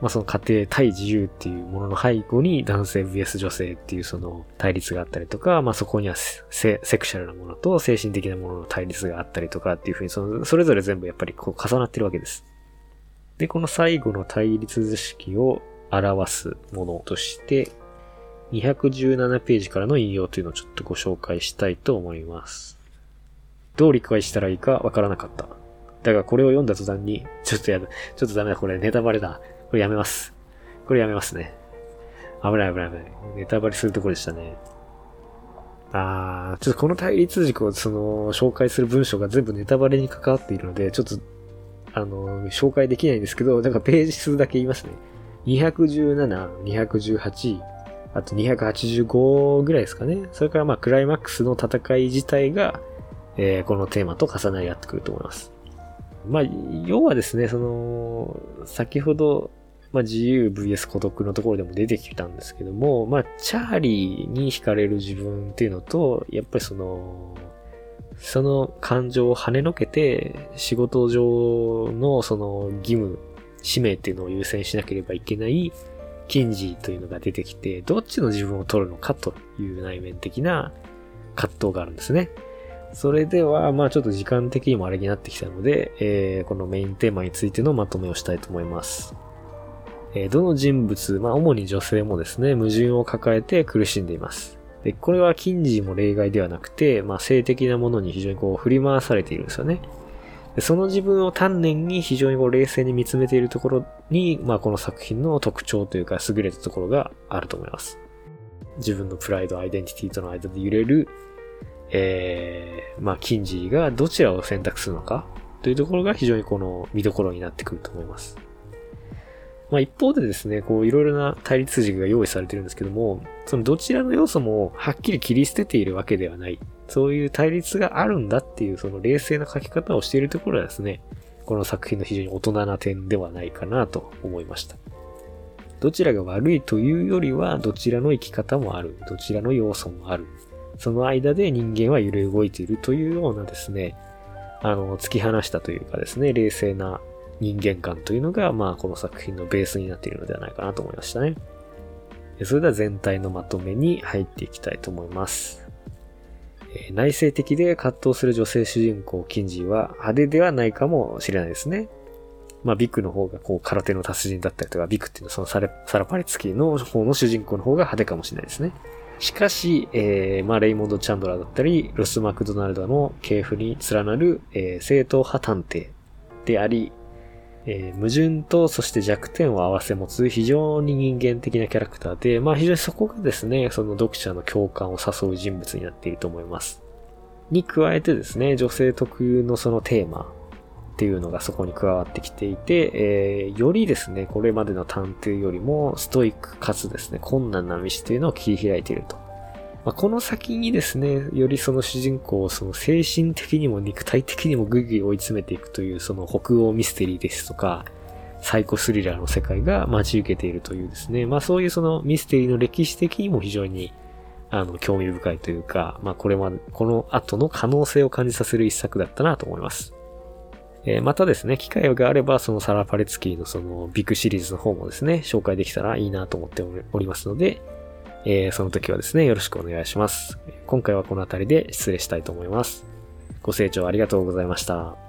まあその家庭対自由っていうものの背後に男性 vs 女性っていうその対立があったりとか、まあそこにはセクシャルなものと精神的なものの対立があったりとかっていうふうにその、それぞれ全部やっぱりこう重なってるわけです。で、この最後の対立図式を表すものとして、217ページからの引用というのをちょっとご紹介したいと思います。どう理解したらいいかわからなかった。だがこれを読んだ途端に、ちょっとやだ、ちょっとダメだ、これネタバレだ。これやめます。これやめますね。危ない危ない危ない。ネタバレするところでしたね。あー、ちょっとこの対立軸をその、紹介する文章が全部ネタバレに関わっているので、ちょっとあの、紹介できないんですけど、なんかページ数だけ言いますね。217、218、あと285ぐらいですかね。それからまあクライマックスの戦い自体が、えー、このテーマと重なり合ってくると思います。まあ、要はですね、その、先ほど、まあ、自由 VS 孤独のところでも出てきたんですけども、まあ、チャーリーに惹かれる自分っていうのと、やっぱりその、その感情を跳ねのけて、仕事上のその義務、使命っていうのを優先しなければいけない禁じというのが出てきて、どっちの自分を取るのかという内面的な葛藤があるんですね。それでは、まあちょっと時間的にもあれになってきたので、えー、このメインテーマについてのまとめをしたいと思います。えー、どの人物、まあ主に女性もですね、矛盾を抱えて苦しんでいます。で、これは近似も例外ではなくて、まあ、性的なものに非常にこう振り回されているんですよね。でその自分を丹念に非常にこう冷静に見つめているところに、まあ、この作品の特徴というか優れたところがあると思います。自分のプライド、アイデンティティとの間で揺れる、えー、まあ、キンジーがどちらを選択するのかというところが非常にこの見どころになってくると思います。まあ一方でですね、こういろいろな対立軸が用意されてるんですけども、そのどちらの要素もはっきり切り捨てているわけではない。そういう対立があるんだっていうその冷静な書き方をしているところはですね、この作品の非常に大人な点ではないかなと思いました。どちらが悪いというよりは、どちらの生き方もある。どちらの要素もある。その間で人間は揺れ動いているというようなですね、あの、突き放したというかですね、冷静な人間観というのが、まあ、この作品のベースになっているのではないかなと思いましたね。それでは全体のまとめに入っていきたいと思います。内省的で葛藤する女性主人公、キンジーは派手ではないかもしれないですね。まあ、ビクの方がこう空手の達人だったりとか、ビクっていうのはそのサラサラパリツキの方の主人公の方が派手かもしれないですね。しかし、えー、まあ、レイモンド・チャンドラーだったり、ロス・マクドナルドの系譜に連なる、えー、正統派探偵であり、えー、矛盾とそして弱点を合わせ持つ非常に人間的なキャラクターで、まあ非常にそこがですね、その読者の共感を誘う人物になっていると思います。に加えてですね、女性特有のそのテーマっていうのがそこに加わってきていて、えー、よりですね、これまでの探偵よりもストイックかつですね、困難な道というのを切り開いていると。まあ、この先にですね、よりその主人公をその精神的にも肉体的にもぐいぐい追い詰めていくというその北欧ミステリーですとか、サイコスリラーの世界が待ち受けているというですね、まあそういうそのミステリーの歴史的にも非常にあの興味深いというか、まあこれまで、この後の可能性を感じさせる一作だったなと思います。えー、またですね、機会があれば、そのサラ・パレツキーのそのビッグシリーズの方もですね、紹介できたらいいなと思っておりますので、えー、その時はですね、よろしくお願いします。今回はこの辺りで失礼したいと思います。ご清聴ありがとうございました。